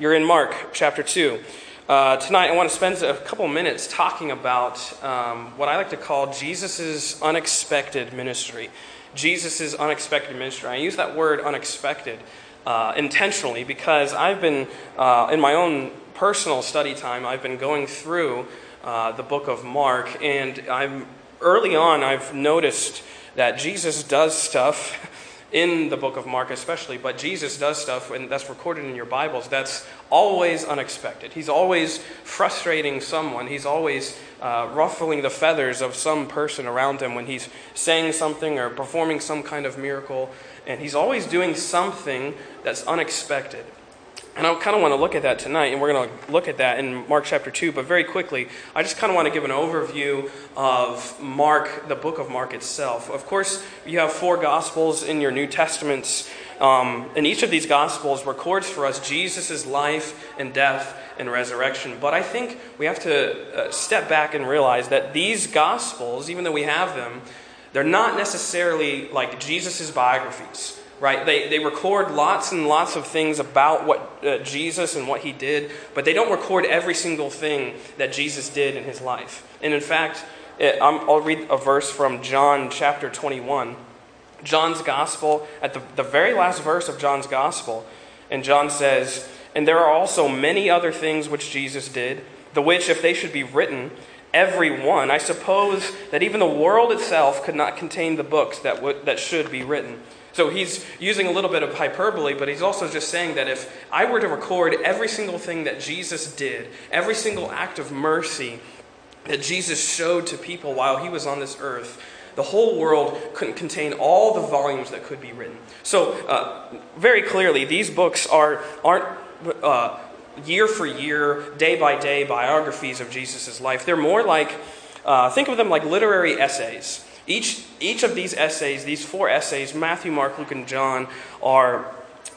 You're in Mark chapter 2. Uh, tonight, I want to spend a couple minutes talking about um, what I like to call Jesus' unexpected ministry. Jesus' unexpected ministry. I use that word unexpected uh, intentionally because I've been, uh, in my own personal study time, I've been going through uh, the book of Mark, and I'm, early on, I've noticed that Jesus does stuff in the book of Mark, especially, but Jesus does stuff, and that's recorded in your Bibles, that's always unexpected. He's always frustrating someone. He's always uh, ruffling the feathers of some person around him when he's saying something or performing some kind of miracle. And he's always doing something that's unexpected. And I kind of want to look at that tonight, and we're going to look at that in Mark chapter 2. But very quickly, I just kind of want to give an overview of Mark, the book of Mark itself. Of course, you have four Gospels in your New Testaments, um, and each of these Gospels records for us Jesus' life and death and resurrection. But I think we have to uh, step back and realize that these Gospels, even though we have them, they're not necessarily like Jesus' biographies right? They, they record lots and lots of things about what uh, Jesus and what he did, but they don't record every single thing that Jesus did in his life. And in fact, it, I'll read a verse from John chapter 21. John's gospel, at the, the very last verse of John's gospel, and John says, And there are also many other things which Jesus did, the which, if they should be written, every one, I suppose that even the world itself could not contain the books that, would, that should be written. So he's using a little bit of hyperbole, but he's also just saying that if I were to record every single thing that Jesus did, every single act of mercy that Jesus showed to people while he was on this earth, the whole world couldn't contain all the volumes that could be written. So, uh, very clearly, these books are, aren't uh, year for year, day by day biographies of Jesus' life. They're more like, uh, think of them like literary essays. Each, each of these essays, these four essays, Matthew, Mark, Luke, and John, are,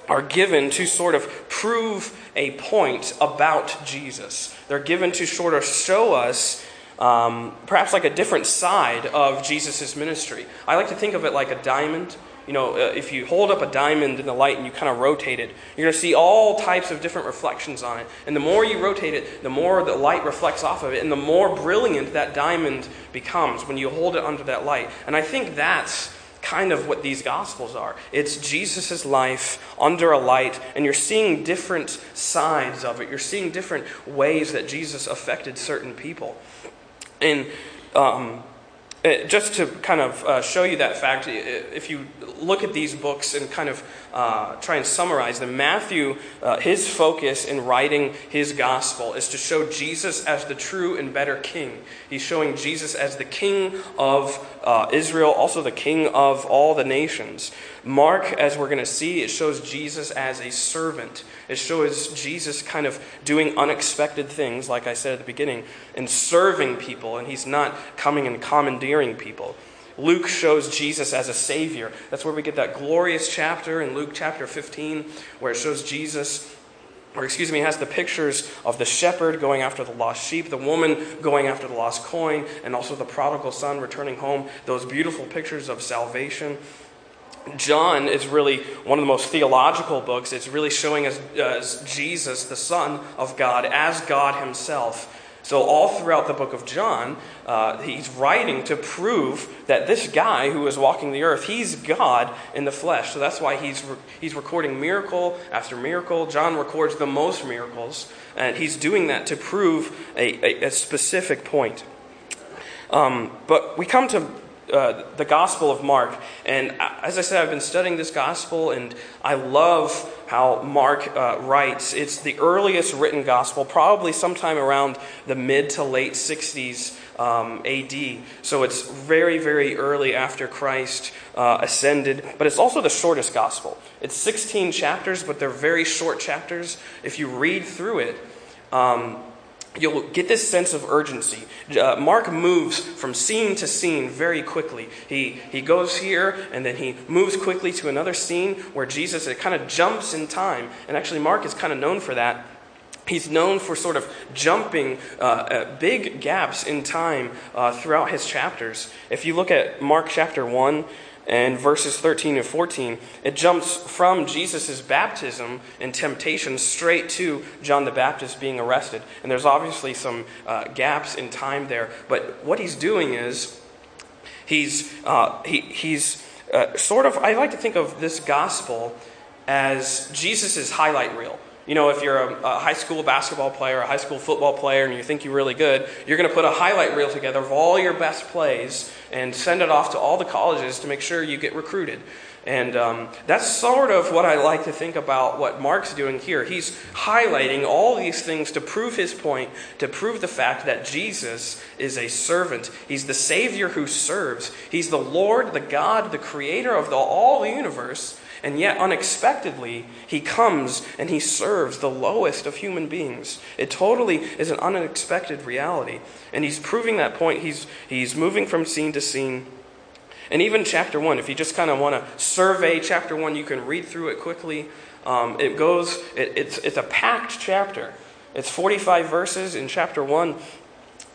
are given to sort of prove a point about Jesus. They're given to sort of show us um, perhaps like a different side of Jesus' ministry. I like to think of it like a diamond you know, uh, if you hold up a diamond in the light and you kind of rotate it, you're going to see all types of different reflections on it. And the more you rotate it, the more the light reflects off of it, and the more brilliant that diamond becomes when you hold it under that light. And I think that's kind of what these gospels are. It's Jesus' life under a light, and you're seeing different sides of it. You're seeing different ways that Jesus affected certain people. And um, uh, just to kind of uh, show you that fact, if you look at these books and kind of uh, try and summarize them, Matthew, uh, his focus in writing his gospel is to show Jesus as the true and better king. He's showing Jesus as the king of uh, Israel, also the king of all the nations. Mark, as we're going to see, it shows Jesus as a servant. It shows Jesus kind of doing unexpected things, like I said at the beginning, and serving people, and he's not coming and commandeering people. Luke shows Jesus as a Savior. That's where we get that glorious chapter in Luke chapter 15, where it shows Jesus or excuse me, has the pictures of the shepherd going after the lost sheep, the woman going after the lost coin, and also the prodigal son returning home. Those beautiful pictures of salvation. John is really one of the most theological books. It's really showing us as Jesus, the Son of God, as God Himself. So, all throughout the book of John, uh, he's writing to prove that this guy who is walking the earth, he's God in the flesh. So, that's why he's, re- he's recording miracle after miracle. John records the most miracles, and he's doing that to prove a, a, a specific point. Um, but we come to uh, the Gospel of Mark. And as I said, I've been studying this Gospel, and I love how Mark uh, writes. It's the earliest written Gospel, probably sometime around the mid to late 60s um, AD. So it's very, very early after Christ uh, ascended. But it's also the shortest Gospel. It's 16 chapters, but they're very short chapters. If you read through it, um, you'll get this sense of urgency. Uh, Mark moves from scene to scene very quickly. He, he goes here and then he moves quickly to another scene where Jesus, it kind of jumps in time. And actually, Mark is kind of known for that. He's known for sort of jumping uh, uh, big gaps in time uh, throughout his chapters. If you look at Mark chapter 1, And verses 13 and 14, it jumps from Jesus' baptism and temptation straight to John the Baptist being arrested. And there's obviously some uh, gaps in time there. But what he's doing is he's, uh, he, he's uh, sort of, I like to think of this gospel as Jesus' highlight reel. You know, if you're a, a, high school basketball player, a high school football player, and you think you're really good, you're going to put a highlight reel together of all your best plays and send it off to all the colleges to make sure you get recruited. And um, that's sort of what I like to think about what Mark's doing here. He's highlighting all these things to prove his point, to prove the fact that Jesus is a servant. He's the Savior who serves. He's the Lord, the God, the creator of the, all the universe. And yet, unexpectedly, he comes and he serves the lowest of human beings. It totally is an unexpected reality. And he's proving that point. He's, he's moving from scene to scene. And even chapter 1, if you just kind of want to survey chapter 1, you can read through it quickly. Um, it goes, it, it's, it's a packed chapter. It's 45 verses in chapter 1.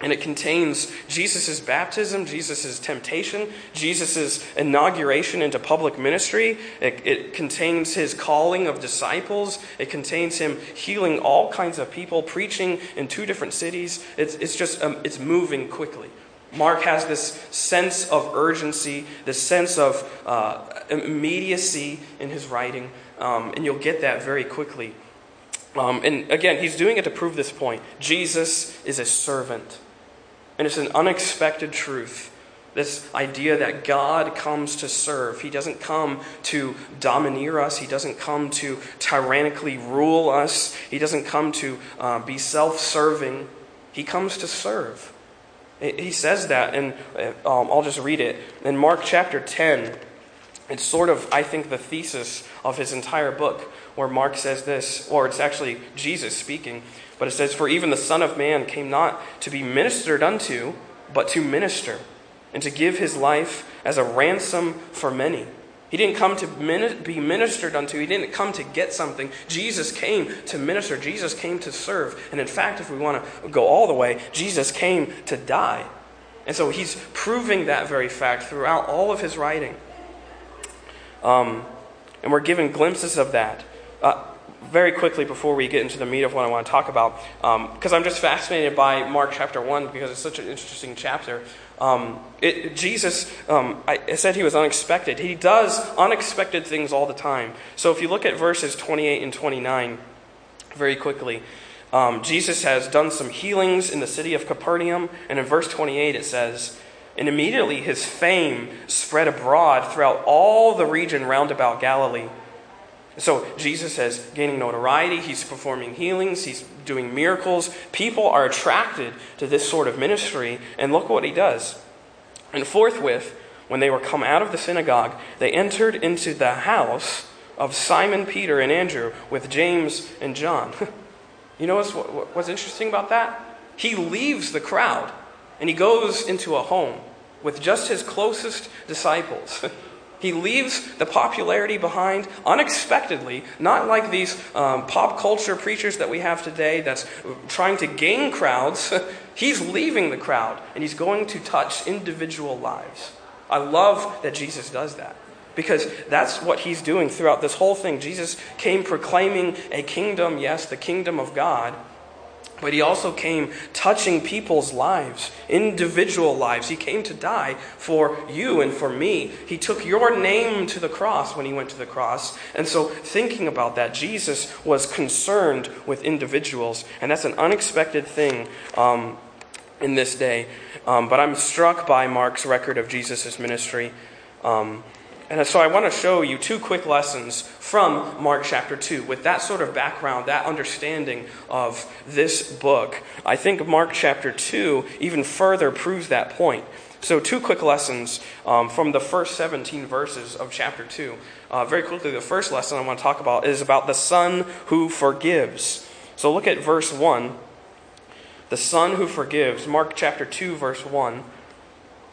And it contains Jesus' baptism, Jesus' temptation, Jesus' inauguration into public ministry. It, it, contains his calling of disciples. It contains him healing all kinds of people, preaching in two different cities. It's, it's just, um, it's moving quickly. Mark has this sense of urgency, this sense of uh, immediacy in his writing, um, and you'll get that very quickly. Um, and again, he's doing it to prove this point Jesus is a servant. And it's an unexpected truth. This idea that God comes to serve. He doesn't come to domineer us. He doesn't come to tyrannically rule us. He doesn't come to uh, be self serving. He comes to serve. He says that, and um, I'll just read it. In Mark chapter 10, it's sort of, I think, the thesis of his entire book, where Mark says this, or it's actually Jesus speaking. But it says, For even the Son of Man came not to be ministered unto, but to minister, and to give his life as a ransom for many. He didn't come to be ministered unto. He didn't come to get something. Jesus came to minister. Jesus came to serve. And in fact, if we want to go all the way, Jesus came to die. And so he's proving that very fact throughout all of his writing. Um, and we're given glimpses of that. Uh, very quickly before we get into the meat of what I want to talk about, because um, I'm just fascinated by Mark chapter 1 because it's such an interesting chapter. Um, it, Jesus, um, I, I said he was unexpected. He does unexpected things all the time. So if you look at verses 28 and 29 very quickly, um, Jesus has done some healings in the city of Capernaum. And in verse 28 it says, And immediately his fame spread abroad throughout all the region round about Galilee. So Jesus is gaining notoriety. He's performing healings. He's doing miracles. People are attracted to this sort of ministry. And look what he does. And forthwith, when they were come out of the synagogue, they entered into the house of Simon Peter and Andrew with James and John. you know what's, what's interesting about that? He leaves the crowd and he goes into a home with just his closest disciples. He leaves the popularity behind unexpectedly, not like these um, pop culture preachers that we have today that's trying to gain crowds. he's leaving the crowd and he's going to touch individual lives. I love that Jesus does that because that's what he's doing throughout this whole thing. Jesus came proclaiming a kingdom, yes, the kingdom of God but he also came touching people's lives, individual lives. He came to die for you and for me. He took your name to the cross when he went to the cross. And so, thinking about that, Jesus was concerned with individuals. And that's an unexpected thing um, in this day. Um, but I'm struck by Mark's record of Jesus' ministry. Um, and so I want to show you two quick lessons from Mark chapter 2. With that sort of background, that understanding of this book, I think Mark chapter 2 even further proves that point. So, two quick lessons um, from the first 17 verses of chapter 2. Uh, very quickly, the first lesson I want to talk about is about the Son who forgives. So, look at verse 1. The Son who forgives. Mark chapter 2, verse 1.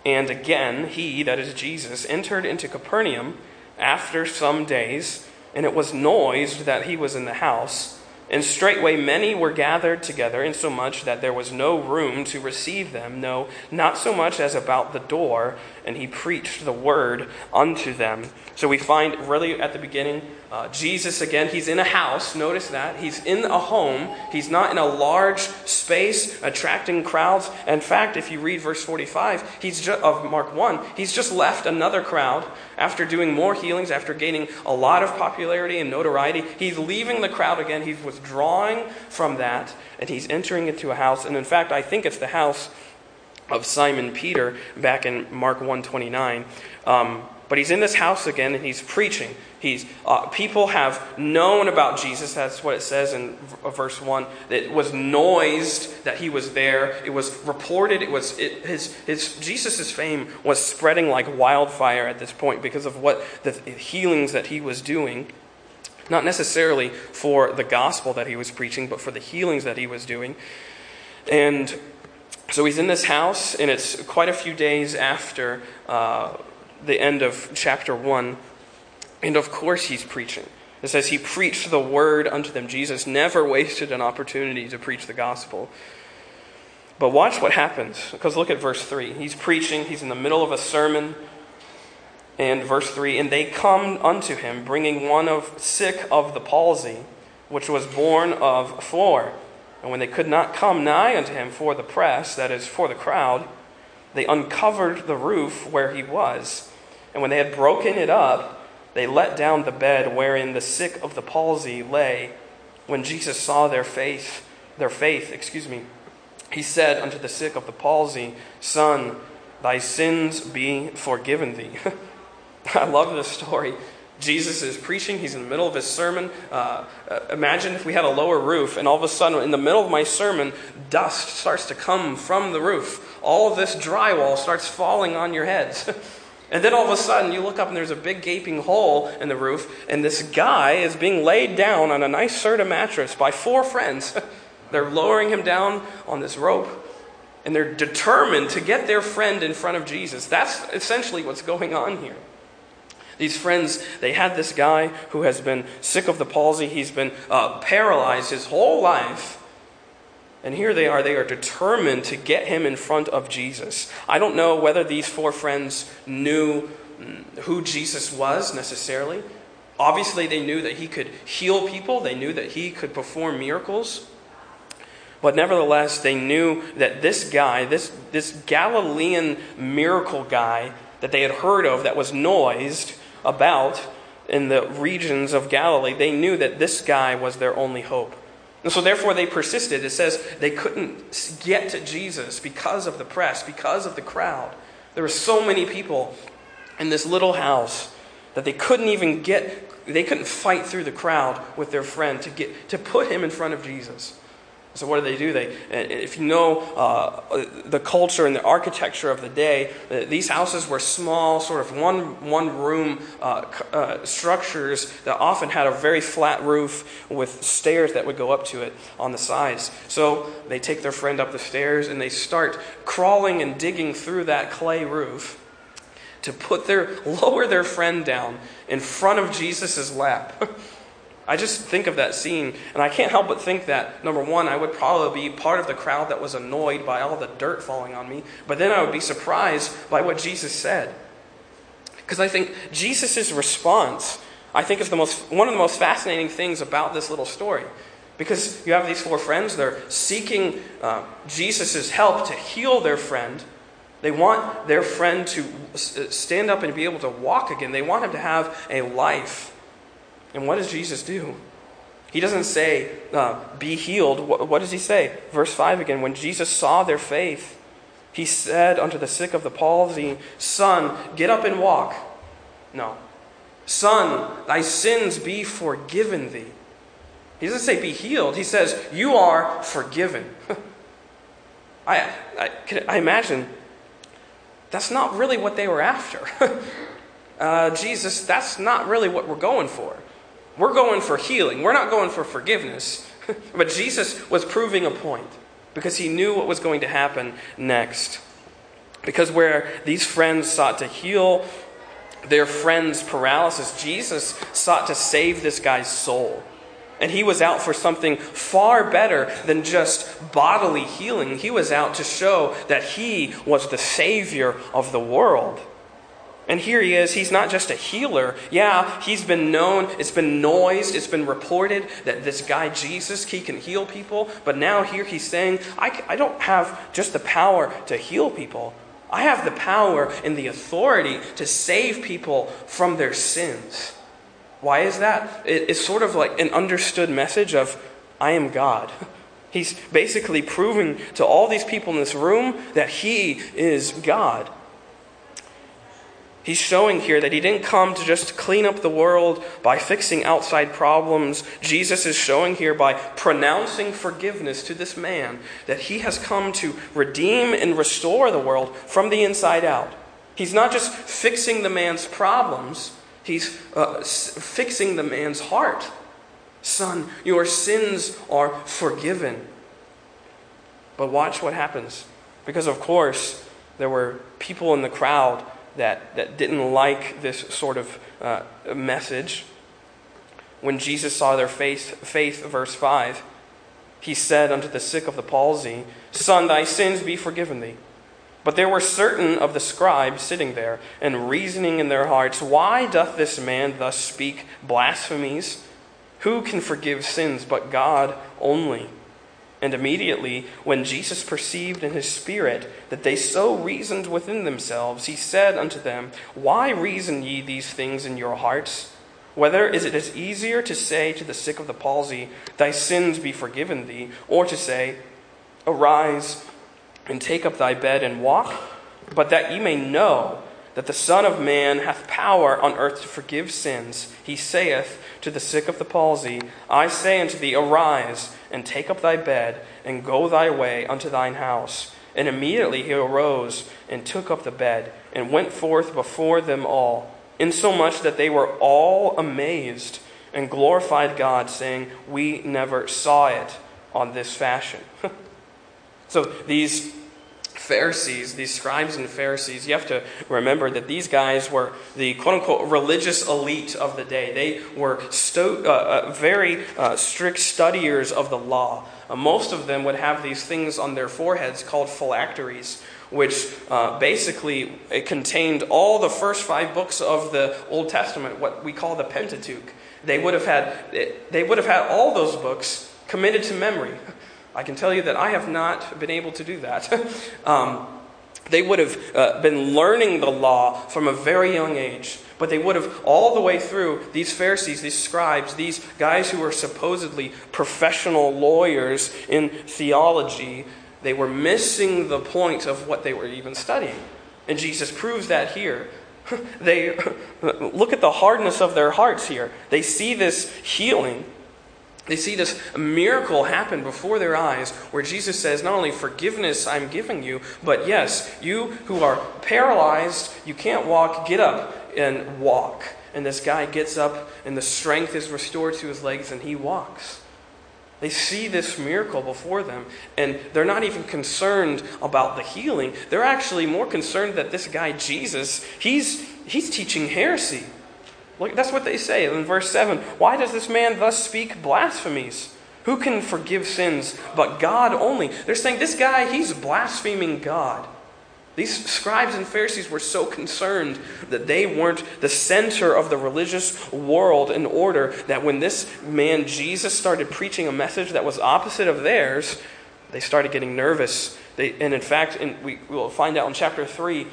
And again, he, that is Jesus, entered into Capernaum after some days, and it was noised that he was in the house. And straightway many were gathered together, insomuch that there was no room to receive them, no, not so much as about the door, and he preached the word unto them. So we find really at the beginning, uh, Jesus again, he's in a house. Notice that. He's in a home. He's not in a large space attracting crowds. In fact, if you read verse 45 he's just, of Mark 1, he's just left another crowd after doing more healings, after gaining a lot of popularity and notoriety. He's leaving the crowd again. He's withdrawing from that, and he's entering into a house. And in fact, I think it's the house of Simon Peter back in Mark 129. Um, but he's in this house again and he's preaching. He's, uh, people have known about Jesus. That's what it says in v- verse 1. It was noised that he was there. It was reported. It was, it, his, his, Jesus' fame was spreading like wildfire at this point because of what the healings that he was doing. Not necessarily for the gospel that he was preaching, but for the healings that he was doing. And so he's in this house, and it's quite a few days after uh, the end of chapter 1. And of course, he's preaching. It says he preached the word unto them. Jesus never wasted an opportunity to preach the gospel. But watch what happens, because look at verse 3. He's preaching, he's in the middle of a sermon. And verse 3 And they come unto him, bringing one of sick of the palsy, which was borne of four. And when they could not come nigh unto him for the press, that is, for the crowd, they uncovered the roof where he was. And when they had broken it up, they let down the bed wherein the sick of the palsy lay. When Jesus saw their faith, their faith, excuse me, he said unto the sick of the palsy, Son, thy sins be forgiven thee. I love this story. Jesus is preaching. He's in the middle of his sermon. Uh, uh, imagine if we had a lower roof, and all of a sudden, in the middle of my sermon, dust starts to come from the roof. All of this drywall starts falling on your heads. and then all of a sudden, you look up and there's a big gaping hole in the roof, and this guy is being laid down on a nice Serta mattress by four friends. they're lowering him down on this rope, and they're determined to get their friend in front of Jesus. That's essentially what's going on here. These friends, they had this guy who has been sick of the palsy. He's been uh, paralyzed his whole life. And here they are. They are determined to get him in front of Jesus. I don't know whether these four friends knew mm, who Jesus was necessarily. Obviously, they knew that he could heal people, they knew that he could perform miracles. But nevertheless, they knew that this guy, this, this Galilean miracle guy that they had heard of that was noised, about in the regions of Galilee, they knew that this guy was their only hope. And so, therefore, they persisted. It says they couldn't get to Jesus because of the press, because of the crowd. There were so many people in this little house that they couldn't even get, they couldn't fight through the crowd with their friend to, get, to put him in front of Jesus. So what do they do? They, if you know uh, the culture and the architecture of the day, uh, these houses were small, sort of one one room uh, uh, structures that often had a very flat roof with stairs that would go up to it on the sides. So they take their friend up the stairs and they start crawling and digging through that clay roof to put their lower their friend down in front of Jesus' lap. I just think of that scene, and I can't help but think that, number one, I would probably be part of the crowd that was annoyed by all the dirt falling on me, but then I would be surprised by what Jesus said. Because I think Jesus' response, I think, is the most, one of the most fascinating things about this little story. Because you have these four friends, they're seeking uh, Jesus' help to heal their friend. They want their friend to stand up and be able to walk again. They want him to have a life. And what does Jesus do? He doesn't say, uh, be healed. What, what does he say? Verse 5 again. When Jesus saw their faith, he said unto the sick of the palsy, Son, get up and walk. No. Son, thy sins be forgiven thee. He doesn't say be healed. He says, You are forgiven. I, I, I imagine that's not really what they were after. uh, Jesus, that's not really what we're going for. We're going for healing. We're not going for forgiveness. but Jesus was proving a point because he knew what was going to happen next. Because where these friends sought to heal their friend's paralysis, Jesus sought to save this guy's soul. And he was out for something far better than just bodily healing. He was out to show that he was the Savior of the world. And here he is. He's not just a healer. Yeah, he's been known, it's been noised, it's been reported that this guy Jesus, he can heal people. But now here he's saying, I, I don't have just the power to heal people, I have the power and the authority to save people from their sins. Why is that? It's sort of like an understood message of, I am God. He's basically proving to all these people in this room that he is God. He's showing here that he didn't come to just clean up the world by fixing outside problems. Jesus is showing here by pronouncing forgiveness to this man that he has come to redeem and restore the world from the inside out. He's not just fixing the man's problems, he's uh, fixing the man's heart. Son, your sins are forgiven. But watch what happens. Because, of course, there were people in the crowd that, that didn't like this sort of uh, message. When Jesus saw their faith, faith, verse 5, he said unto the sick of the palsy, Son, thy sins be forgiven thee. But there were certain of the scribes sitting there, and reasoning in their hearts, Why doth this man thus speak blasphemies? Who can forgive sins but God only? And immediately, when Jesus perceived in his spirit that they so reasoned within themselves, he said unto them, Why reason ye these things in your hearts? Whether is it as easier to say to the sick of the palsy, Thy sins be forgiven thee, or to say, Arise and take up thy bed and walk? But that ye may know that the Son of Man hath power on earth to forgive sins, he saith to the sick of the palsy, I say unto thee, Arise and take up thy bed, and go thy way unto thine house. And immediately he arose and took up the bed, and went forth before them all, insomuch that they were all amazed, and glorified God, saying, We never saw it on this fashion. so these Pharisees, these scribes and Pharisees, you have to remember that these guys were the quote unquote religious elite of the day. They were sto- uh, uh, very uh, strict studiers of the law. Uh, most of them would have these things on their foreheads called phylacteries, which uh, basically contained all the first five books of the Old Testament, what we call the Pentateuch. They would have had, they would have had all those books committed to memory. I can tell you that I have not been able to do that. um, they would have uh, been learning the law from a very young age, but they would have, all the way through, these Pharisees, these scribes, these guys who were supposedly professional lawyers in theology, they were missing the point of what they were even studying. And Jesus proves that here. they look at the hardness of their hearts here. They see this healing they see this miracle happen before their eyes where Jesus says, Not only forgiveness I'm giving you, but yes, you who are paralyzed, you can't walk, get up and walk. And this guy gets up, and the strength is restored to his legs, and he walks. They see this miracle before them, and they're not even concerned about the healing. They're actually more concerned that this guy, Jesus, he's, he's teaching heresy. Look, that's what they say in verse 7. Why does this man thus speak blasphemies? Who can forgive sins but God only? They're saying this guy, he's blaspheming God. These scribes and Pharisees were so concerned that they weren't the center of the religious world in order that when this man Jesus started preaching a message that was opposite of theirs, they started getting nervous. They, and in fact, in, we will find out in chapter 3,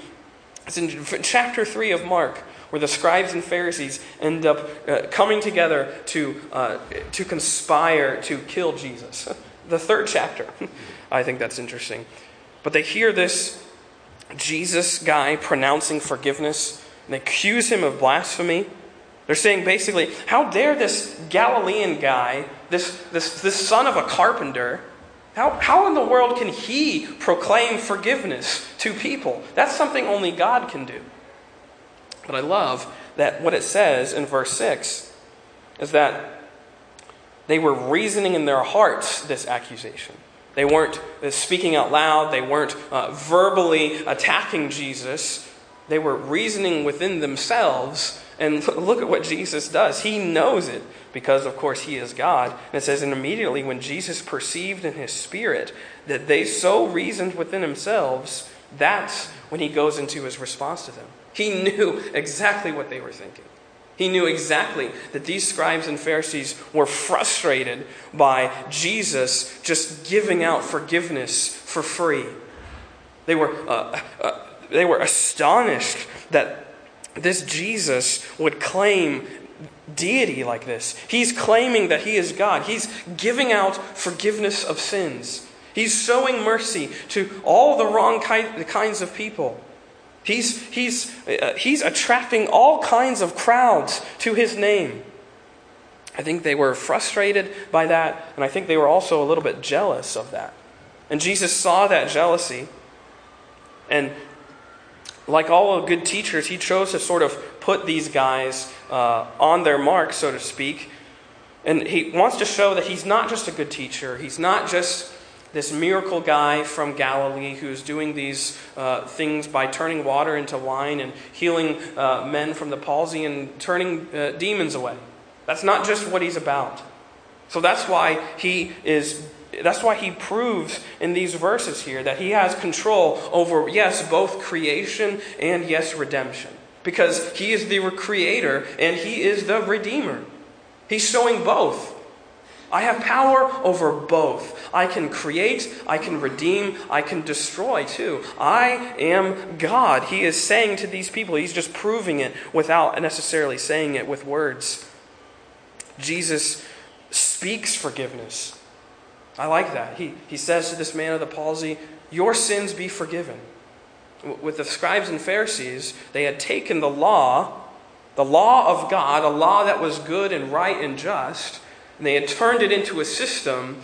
it's in chapter 3 of Mark where the scribes and Pharisees end up uh, coming together to, uh, to conspire to kill Jesus. the third chapter. I think that's interesting. But they hear this Jesus guy pronouncing forgiveness, and they accuse him of blasphemy. They're saying basically, how dare this Galilean guy, this, this, this son of a carpenter, how, how in the world can he proclaim forgiveness to people? That's something only God can do. But I love that what it says in verse 6 is that they were reasoning in their hearts this accusation. They weren't speaking out loud, they weren't uh, verbally attacking Jesus. They were reasoning within themselves And look at what Jesus does. He knows it because, of course, he is God. And it says, And immediately when Jesus perceived in his spirit that they so reasoned within themselves, that's when he goes into his response to them. He knew exactly what they were thinking. He knew exactly that these scribes and Pharisees were frustrated by Jesus just giving out forgiveness for free. They were, uh, uh, they were astonished that this Jesus would claim deity like this. He's claiming that he is God. He's giving out forgiveness of sins. He's showing mercy to all the wrong kind, kinds of people. He's, he's, uh, he's attracting all kinds of crowds to his name. I think they were frustrated by that, and I think they were also a little bit jealous of that. And Jesus saw that jealousy, and like all good teachers, he chose to sort of put these guys uh, on their mark, so to speak. And he wants to show that he's not just a good teacher, he's not just this miracle guy from Galilee who's doing these uh, things by turning water into wine and healing uh, men from the palsy and turning uh, demons away. That's not just what he's about. So that's why he is. That's why he proves in these verses here that he has control over, yes, both creation and, yes, redemption. Because he is the creator and he is the redeemer. He's showing both. I have power over both. I can create, I can redeem, I can destroy too. I am God. He is saying to these people, he's just proving it without necessarily saying it with words. Jesus speaks forgiveness. I like that. He, he says to this man of the palsy, Your sins be forgiven. With the scribes and Pharisees, they had taken the law, the law of God, a law that was good and right and just, and they had turned it into a system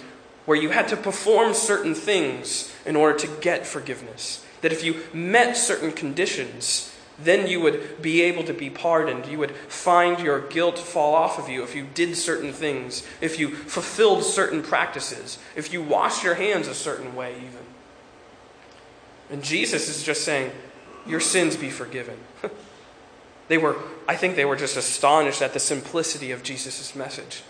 where you had to perform certain things in order to get forgiveness. That if you met certain conditions, then you would be able to be pardoned. You would find your guilt fall off of you if you did certain things, if you fulfilled certain practices, if you washed your hands a certain way, even. And Jesus is just saying, Your sins be forgiven. they were, I think they were just astonished at the simplicity of Jesus' message.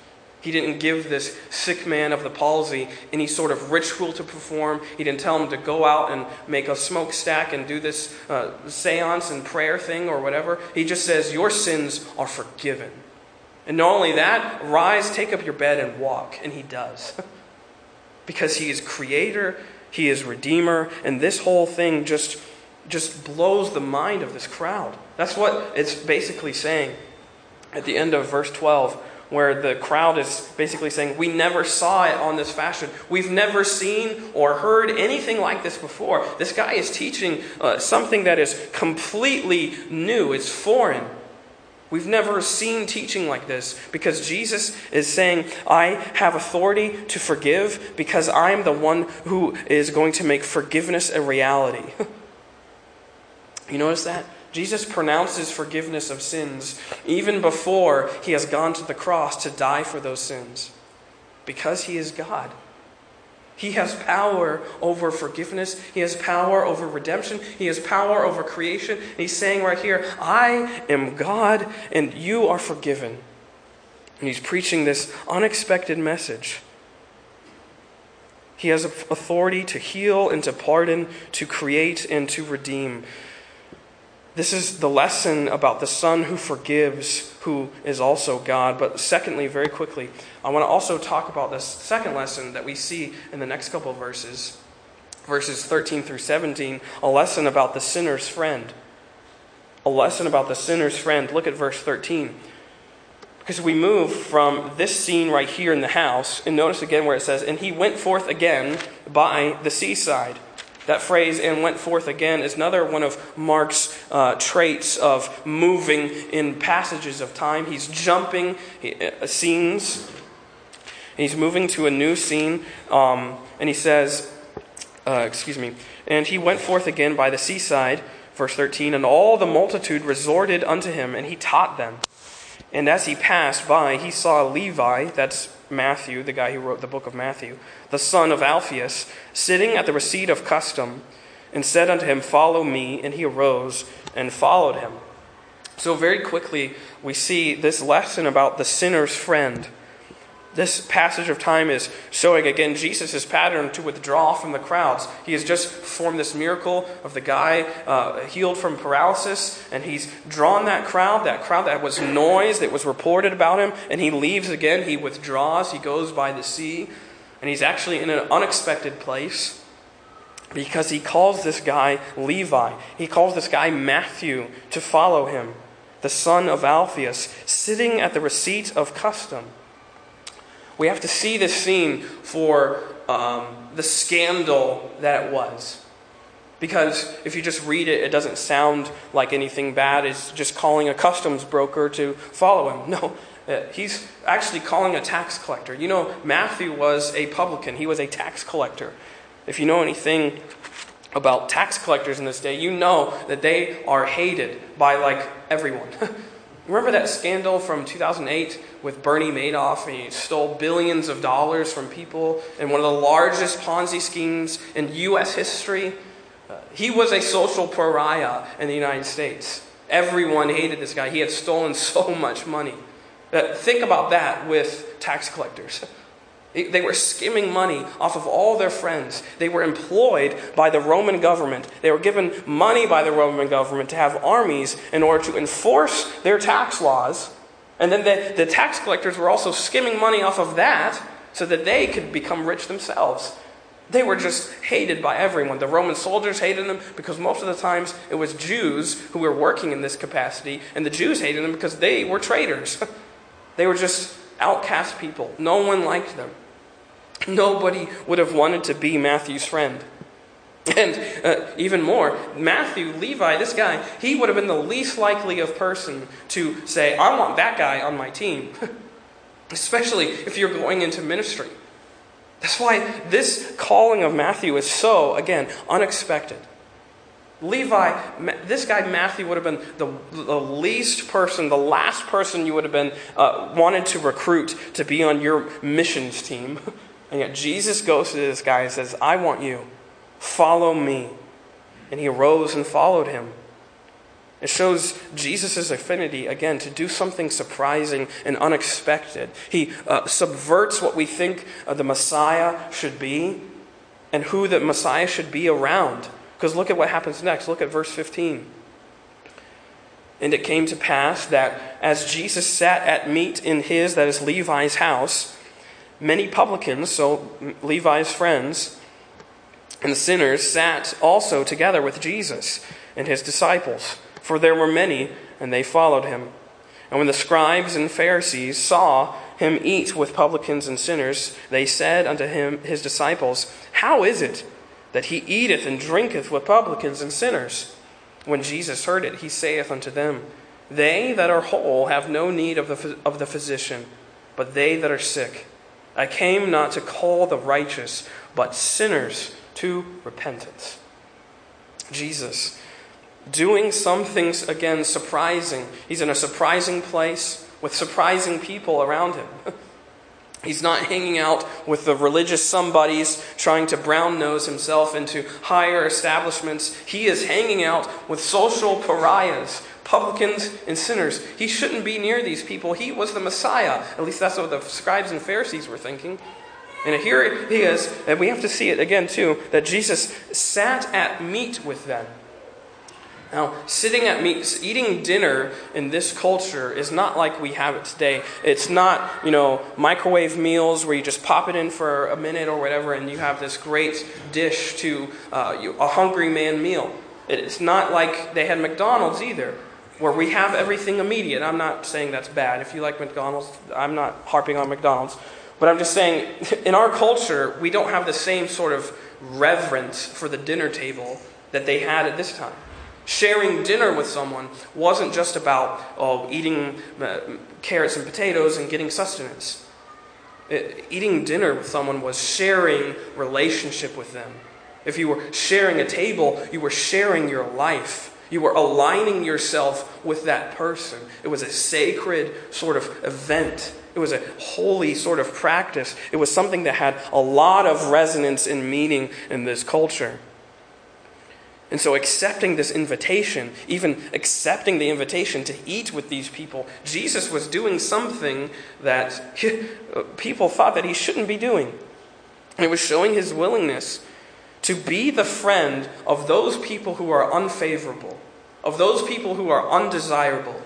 He didn't give this sick man of the palsy any sort of ritual to perform. He didn't tell him to go out and make a smokestack and do this uh, seance and prayer thing or whatever. He just says, Your sins are forgiven. And not only that, rise, take up your bed, and walk. And he does. because he is creator, he is redeemer, and this whole thing just, just blows the mind of this crowd. That's what it's basically saying at the end of verse 12 where the crowd is basically saying, We never saw it on this fashion. We've never seen or heard anything like this before. This guy is teaching uh, something that is completely new, it's foreign. We've never seen teaching like this because Jesus is saying, I have authority to forgive because I am the one who is going to make forgiveness a reality. you notice that? Jesus pronounces forgiveness of sins even before he has gone to the cross to die for those sins because he is God. He has power over forgiveness. He has power over redemption. He has power over creation. And he's saying right here, I am God and you are forgiven. And he's preaching this unexpected message. He has authority to heal and to pardon, to create and to redeem. This is the lesson about the Son who forgives, who is also God. But secondly, very quickly, I want to also talk about this second lesson that we see in the next couple verses, verses 13 through 17, a lesson about the sinner's friend. A lesson about the sinner's friend. Look at verse 13. Because we move from this scene right here in the house, and notice again where it says, And he went forth again by the seaside. That phrase, and went forth again, is another one of Mark's uh, traits of moving in passages of time. He's jumping uh, scenes, he's moving to a new scene, um, and he says, uh, excuse me, and he went forth again by the seaside, verse 13, and all the multitude resorted unto him, and he taught them. And as he passed by, he saw Levi, that's Matthew, the guy who wrote the book of Matthew, the son of Alphaeus, sitting at the receipt of custom, and said unto him, Follow me. And he arose and followed him. So, very quickly, we see this lesson about the sinner's friend. This passage of time is showing again Jesus' pattern to withdraw from the crowds. He has just performed this miracle of the guy uh, healed from paralysis, and he's drawn that crowd, that crowd that was noise that was reported about him, and he leaves again. He withdraws, he goes by the sea, and he's actually in an unexpected place because he calls this guy Levi. He calls this guy Matthew to follow him, the son of Alphaeus, sitting at the receipt of custom. We have to see this scene for um, the scandal that it was. Because if you just read it, it doesn't sound like anything bad. It's just calling a customs broker to follow him. No, uh, he's actually calling a tax collector. You know, Matthew was a publican, he was a tax collector. If you know anything about tax collectors in this day, you know that they are hated by like everyone. Remember that scandal from 2008 with Bernie Madoff? He stole billions of dollars from people in one of the largest Ponzi schemes in U.S. history. Uh, he was a social pariah in the United States. Everyone hated this guy. He had stolen so much money. Think about that with tax collectors. They were skimming money off of all their friends. They were employed by the Roman government. They were given money by the Roman government to have armies in order to enforce their tax laws. And then the, the tax collectors were also skimming money off of that so that they could become rich themselves. They were just hated by everyone. The Roman soldiers hated them because most of the times it was Jews who were working in this capacity, and the Jews hated them because they were traitors. they were just outcast people. No one liked them. Nobody would have wanted to be Matthew's friend. And uh, even more, Matthew, Levi, this guy, he would have been the least likely of person to say, I want that guy on my team. Especially if you're going into ministry. That's why this calling of Matthew is so, again, unexpected. Levi, this guy Matthew would have been the, the least person, the last person you would have been uh, wanted to recruit to be on your missions team. And yet Jesus goes to this guy and says, I want you. Follow me. And he arose and followed him. It shows Jesus' affinity, again, to do something surprising and unexpected. He uh, subverts what we think uh, the Messiah should be and who the Messiah should be around. Because look at what happens next. Look at verse 15. And it came to pass that as Jesus sat at meat in his, that is Levi's house, Many publicans, so Levi's friends, and sinners sat also together with Jesus and his disciples, for there were many, and they followed him. And when the scribes and Pharisees saw him eat with publicans and sinners, they said unto him, his disciples, How is it that he eateth and drinketh with publicans and sinners? When Jesus heard it, he saith unto them, They that are whole have no need of the, of the physician, but they that are sick. I came not to call the righteous, but sinners to repentance. Jesus, doing some things again surprising. He's in a surprising place with surprising people around him. He's not hanging out with the religious somebodies trying to brown nose himself into higher establishments. He is hanging out with social pariahs publicans and sinners. He shouldn't be near these people. He was the Messiah. At least that's what the scribes and Pharisees were thinking. And here he is, and we have to see it again too, that Jesus sat at meat with them. Now, sitting at meat, eating dinner in this culture is not like we have it today. It's not, you know, microwave meals where you just pop it in for a minute or whatever and you have this great dish to uh, a hungry man meal. It's not like they had McDonald's either where we have everything immediate. I'm not saying that's bad. If you like McDonald's, I'm not harping on McDonald's. But I'm just saying, in our culture, we don't have the same sort of reverence for the dinner table that they had at this time. Sharing dinner with someone wasn't just about oh, eating uh, carrots and potatoes and getting sustenance. It, eating dinner with someone was sharing relationship with them. If you were sharing a table, you were sharing your life. You were aligning yourself with that person. It was a sacred sort of event. It was a holy sort of practice. It was something that had a lot of resonance and meaning in this culture. And so, accepting this invitation, even accepting the invitation to eat with these people, Jesus was doing something that people thought that he shouldn't be doing. It was showing his willingness to be the friend of those people who are unfavorable, of those people who are undesirable.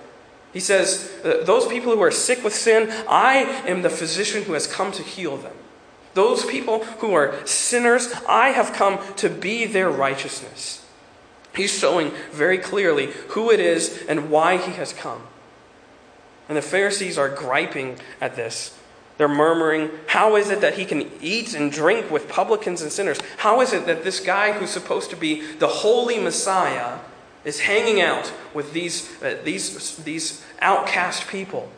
He says, uh, Those people who are sick with sin, I am the physician who has come to heal them. Those people who are sinners, I have come to be their righteousness. He's showing very clearly who it is and why he has come. And the Pharisees are griping at this. They're murmuring, How is it that he can eat and drink with publicans and sinners? How is it that this guy who's supposed to be the holy Messiah is hanging out with these, uh, these, these outcast people?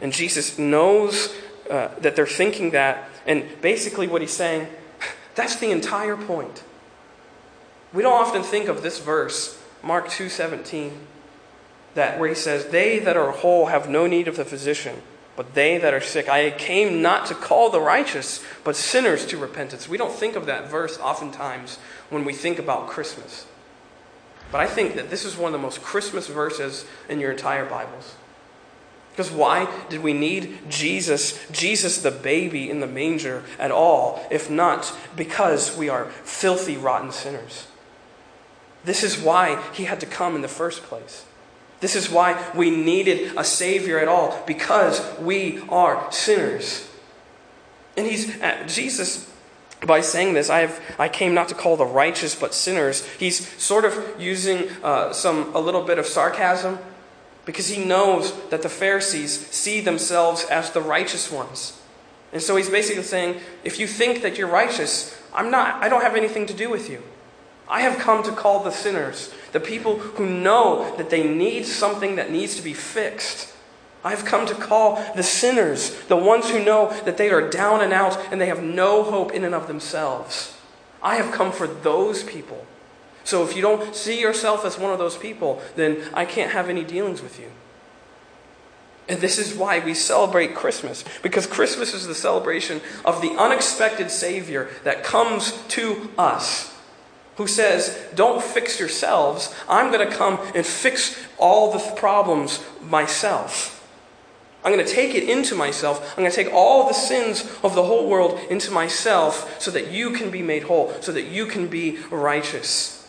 And Jesus knows uh, that they're thinking that. And basically, what he's saying, that's the entire point. We don't often think of this verse, Mark 2:17, that where he says, "They that are whole have no need of the physician, but they that are sick. I came not to call the righteous, but sinners to repentance." We don't think of that verse oftentimes when we think about Christmas. But I think that this is one of the most Christmas verses in your entire Bibles. Because why did we need Jesus, Jesus the baby in the manger at all, if not because we are filthy, rotten sinners? This is why he had to come in the first place. This is why we needed a Savior at all, because we are sinners. And he's, uh, Jesus, by saying this, I, have, I came not to call the righteous but sinners, he's sort of using uh, some, a little bit of sarcasm because he knows that the Pharisees see themselves as the righteous ones. And so he's basically saying, if you think that you're righteous, I'm not, I don't have anything to do with you. I have come to call the sinners, the people who know that they need something that needs to be fixed. I have come to call the sinners, the ones who know that they are down and out and they have no hope in and of themselves. I have come for those people. So if you don't see yourself as one of those people, then I can't have any dealings with you. And this is why we celebrate Christmas, because Christmas is the celebration of the unexpected Savior that comes to us who says, Don't fix yourselves. I'm going to come and fix all the problems myself. I'm going to take it into myself. I'm going to take all the sins of the whole world into myself so that you can be made whole, so that you can be righteous.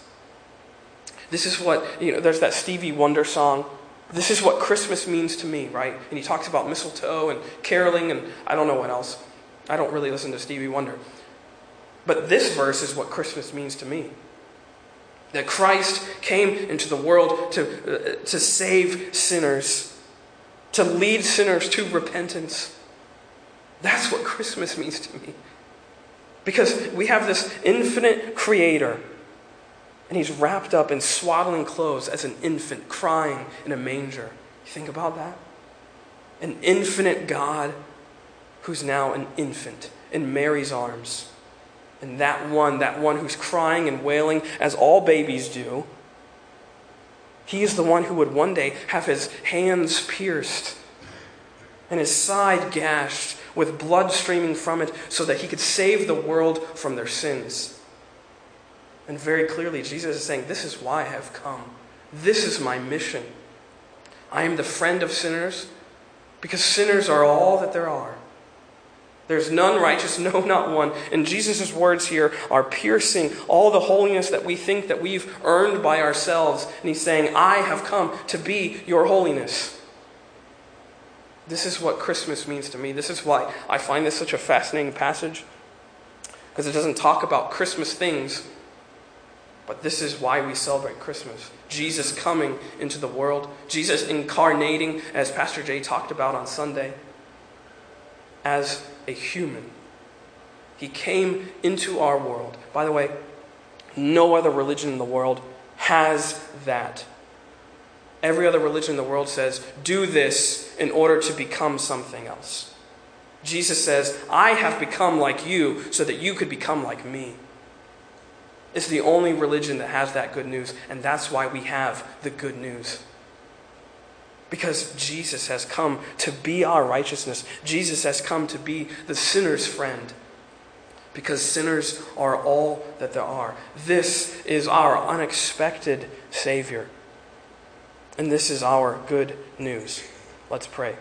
This is what, you know, there's that Stevie Wonder song. This is what Christmas means to me, right? And he talks about mistletoe and caroling and I don't know what else. I don't really listen to Stevie Wonder. But this verse is what Christmas means to me. That Christ came into the world to, uh, to save sinners, to lead sinners to repentance. That's what Christmas means to me. Because we have this infinite creator, and he's wrapped up in swaddling clothes as an infant crying in a manger. You think about that? An infinite God who's now an infant in Mary's arms. And that one, that one who's crying and wailing as all babies do, he is the one who would one day have his hands pierced and his side gashed with blood streaming from it so that he could save the world from their sins. And very clearly, Jesus is saying, This is why I have come. This is my mission. I am the friend of sinners because sinners are all that there are. There's none righteous, no, not one. And Jesus' words here are piercing all the holiness that we think that we've earned by ourselves. And he's saying, I have come to be your holiness. This is what Christmas means to me. This is why I find this such a fascinating passage. Because it doesn't talk about Christmas things, but this is why we celebrate Christmas. Jesus coming into the world, Jesus incarnating, as Pastor Jay talked about on Sunday as a human. He came into our world. By the way, no other religion in the world has that. Every other religion in the world says, do this in order to become something else. Jesus says, I have become like you so that you could become like me. It's the only religion that has that good news, and that's why we have the good news. Because Jesus has come to be our righteousness. Jesus has come to be the sinner's friend. because sinners are all that there are. This is our unexpected Savior. And this is our good news. Let's pray.